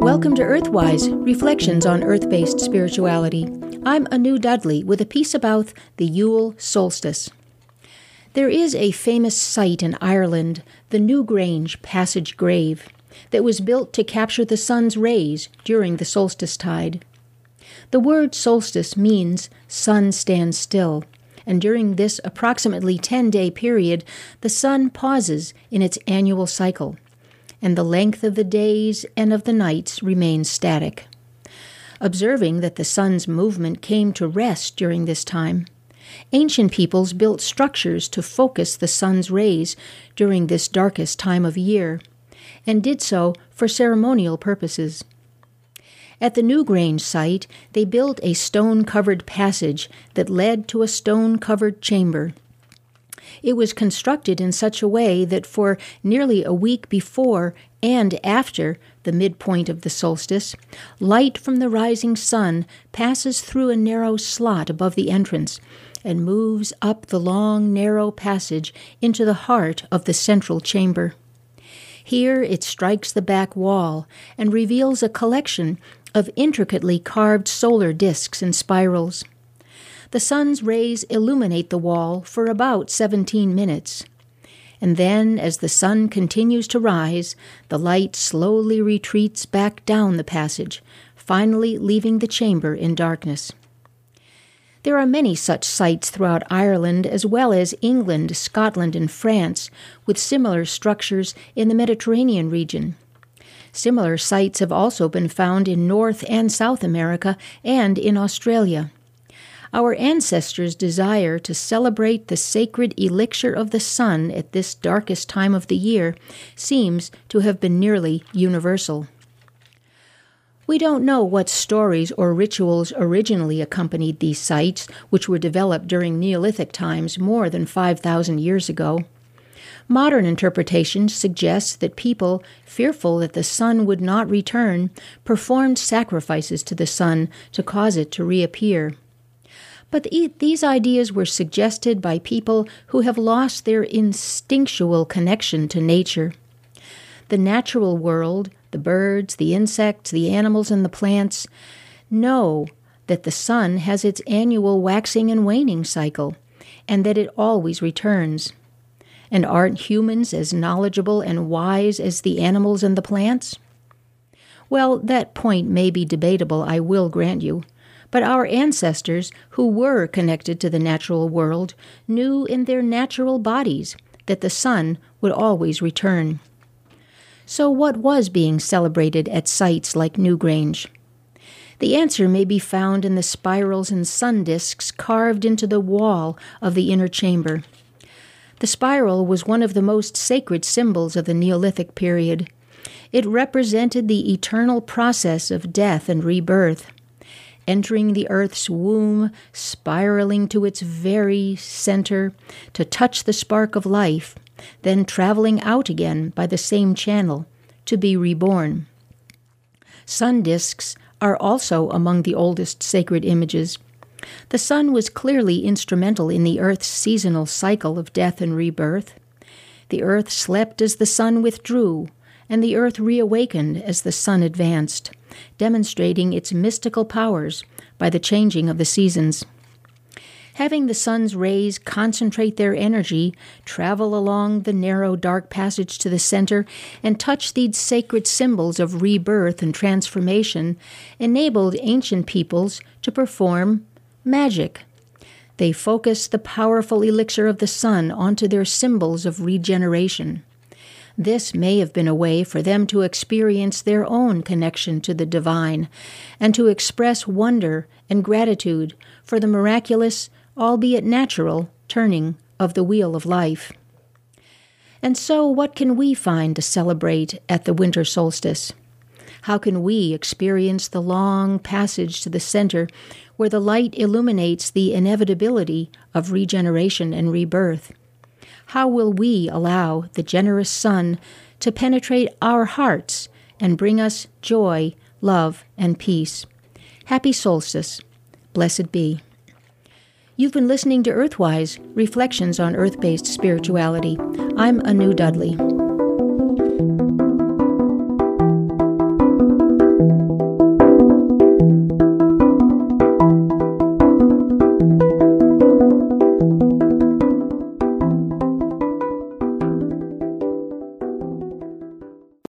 Welcome to Earthwise Reflections on Earth based Spirituality. I'm Anu Dudley with a piece about the Yule solstice. There is a famous site in Ireland, the Newgrange Passage Grave, that was built to capture the sun's rays during the solstice tide. The word solstice means sun stands still, and during this approximately 10 day period, the sun pauses in its annual cycle and the length of the days and of the nights remains static. Observing that the sun's movement came to rest during this time, ancient peoples built structures to focus the sun's rays during this darkest time of year, and did so for ceremonial purposes. At the Newgrange site, they built a stone covered passage that led to a stone covered chamber. It was constructed in such a way that for nearly a week before and after the midpoint of the solstice, light from the rising sun passes through a narrow slot above the entrance and moves up the long, narrow passage into the heart of the central chamber. Here it strikes the back wall and reveals a collection of intricately carved solar disks and spirals the sun's rays illuminate the wall for about 17 minutes. And then, as the sun continues to rise, the light slowly retreats back down the passage, finally leaving the chamber in darkness. There are many such sites throughout Ireland, as well as England, Scotland, and France, with similar structures in the Mediterranean region. Similar sites have also been found in North and South America and in Australia. Our ancestors' desire to celebrate the sacred elixir of the sun at this darkest time of the year seems to have been nearly universal. We don't know what stories or rituals originally accompanied these sites, which were developed during Neolithic times more than 5,000 years ago. Modern interpretations suggest that people, fearful that the sun would not return, performed sacrifices to the sun to cause it to reappear. But these ideas were suggested by people who have lost their instinctual connection to nature. The natural world, the birds, the insects, the animals, and the plants, know that the sun has its annual waxing and waning cycle, and that it always returns. And aren't humans as knowledgeable and wise as the animals and the plants? Well, that point may be debatable, I will grant you. But our ancestors, who were connected to the natural world, knew in their natural bodies that the sun would always return. So, what was being celebrated at sites like Newgrange? The answer may be found in the spirals and sun disks carved into the wall of the inner chamber. The spiral was one of the most sacred symbols of the Neolithic period. It represented the eternal process of death and rebirth entering the earth's womb, spiraling to its very center to touch the spark of life, then traveling out again by the same channel to be reborn. Sun disks are also among the oldest sacred images. The sun was clearly instrumental in the earth's seasonal cycle of death and rebirth. The earth slept as the sun withdrew, and the earth reawakened as the sun advanced, demonstrating its mystical powers by the changing of the seasons. Having the sun's rays concentrate their energy, travel along the narrow, dark passage to the center, and touch these sacred symbols of rebirth and transformation enabled ancient peoples to perform magic. They focused the powerful elixir of the sun onto their symbols of regeneration. This may have been a way for them to experience their own connection to the divine and to express wonder and gratitude for the miraculous, albeit natural, turning of the wheel of life. And so, what can we find to celebrate at the winter solstice? How can we experience the long passage to the center where the light illuminates the inevitability of regeneration and rebirth? How will we allow the generous sun to penetrate our hearts and bring us joy, love, and peace? Happy solstice. Blessed be. You've been listening to Earthwise Reflections on Earth based Spirituality. I'm Anu Dudley.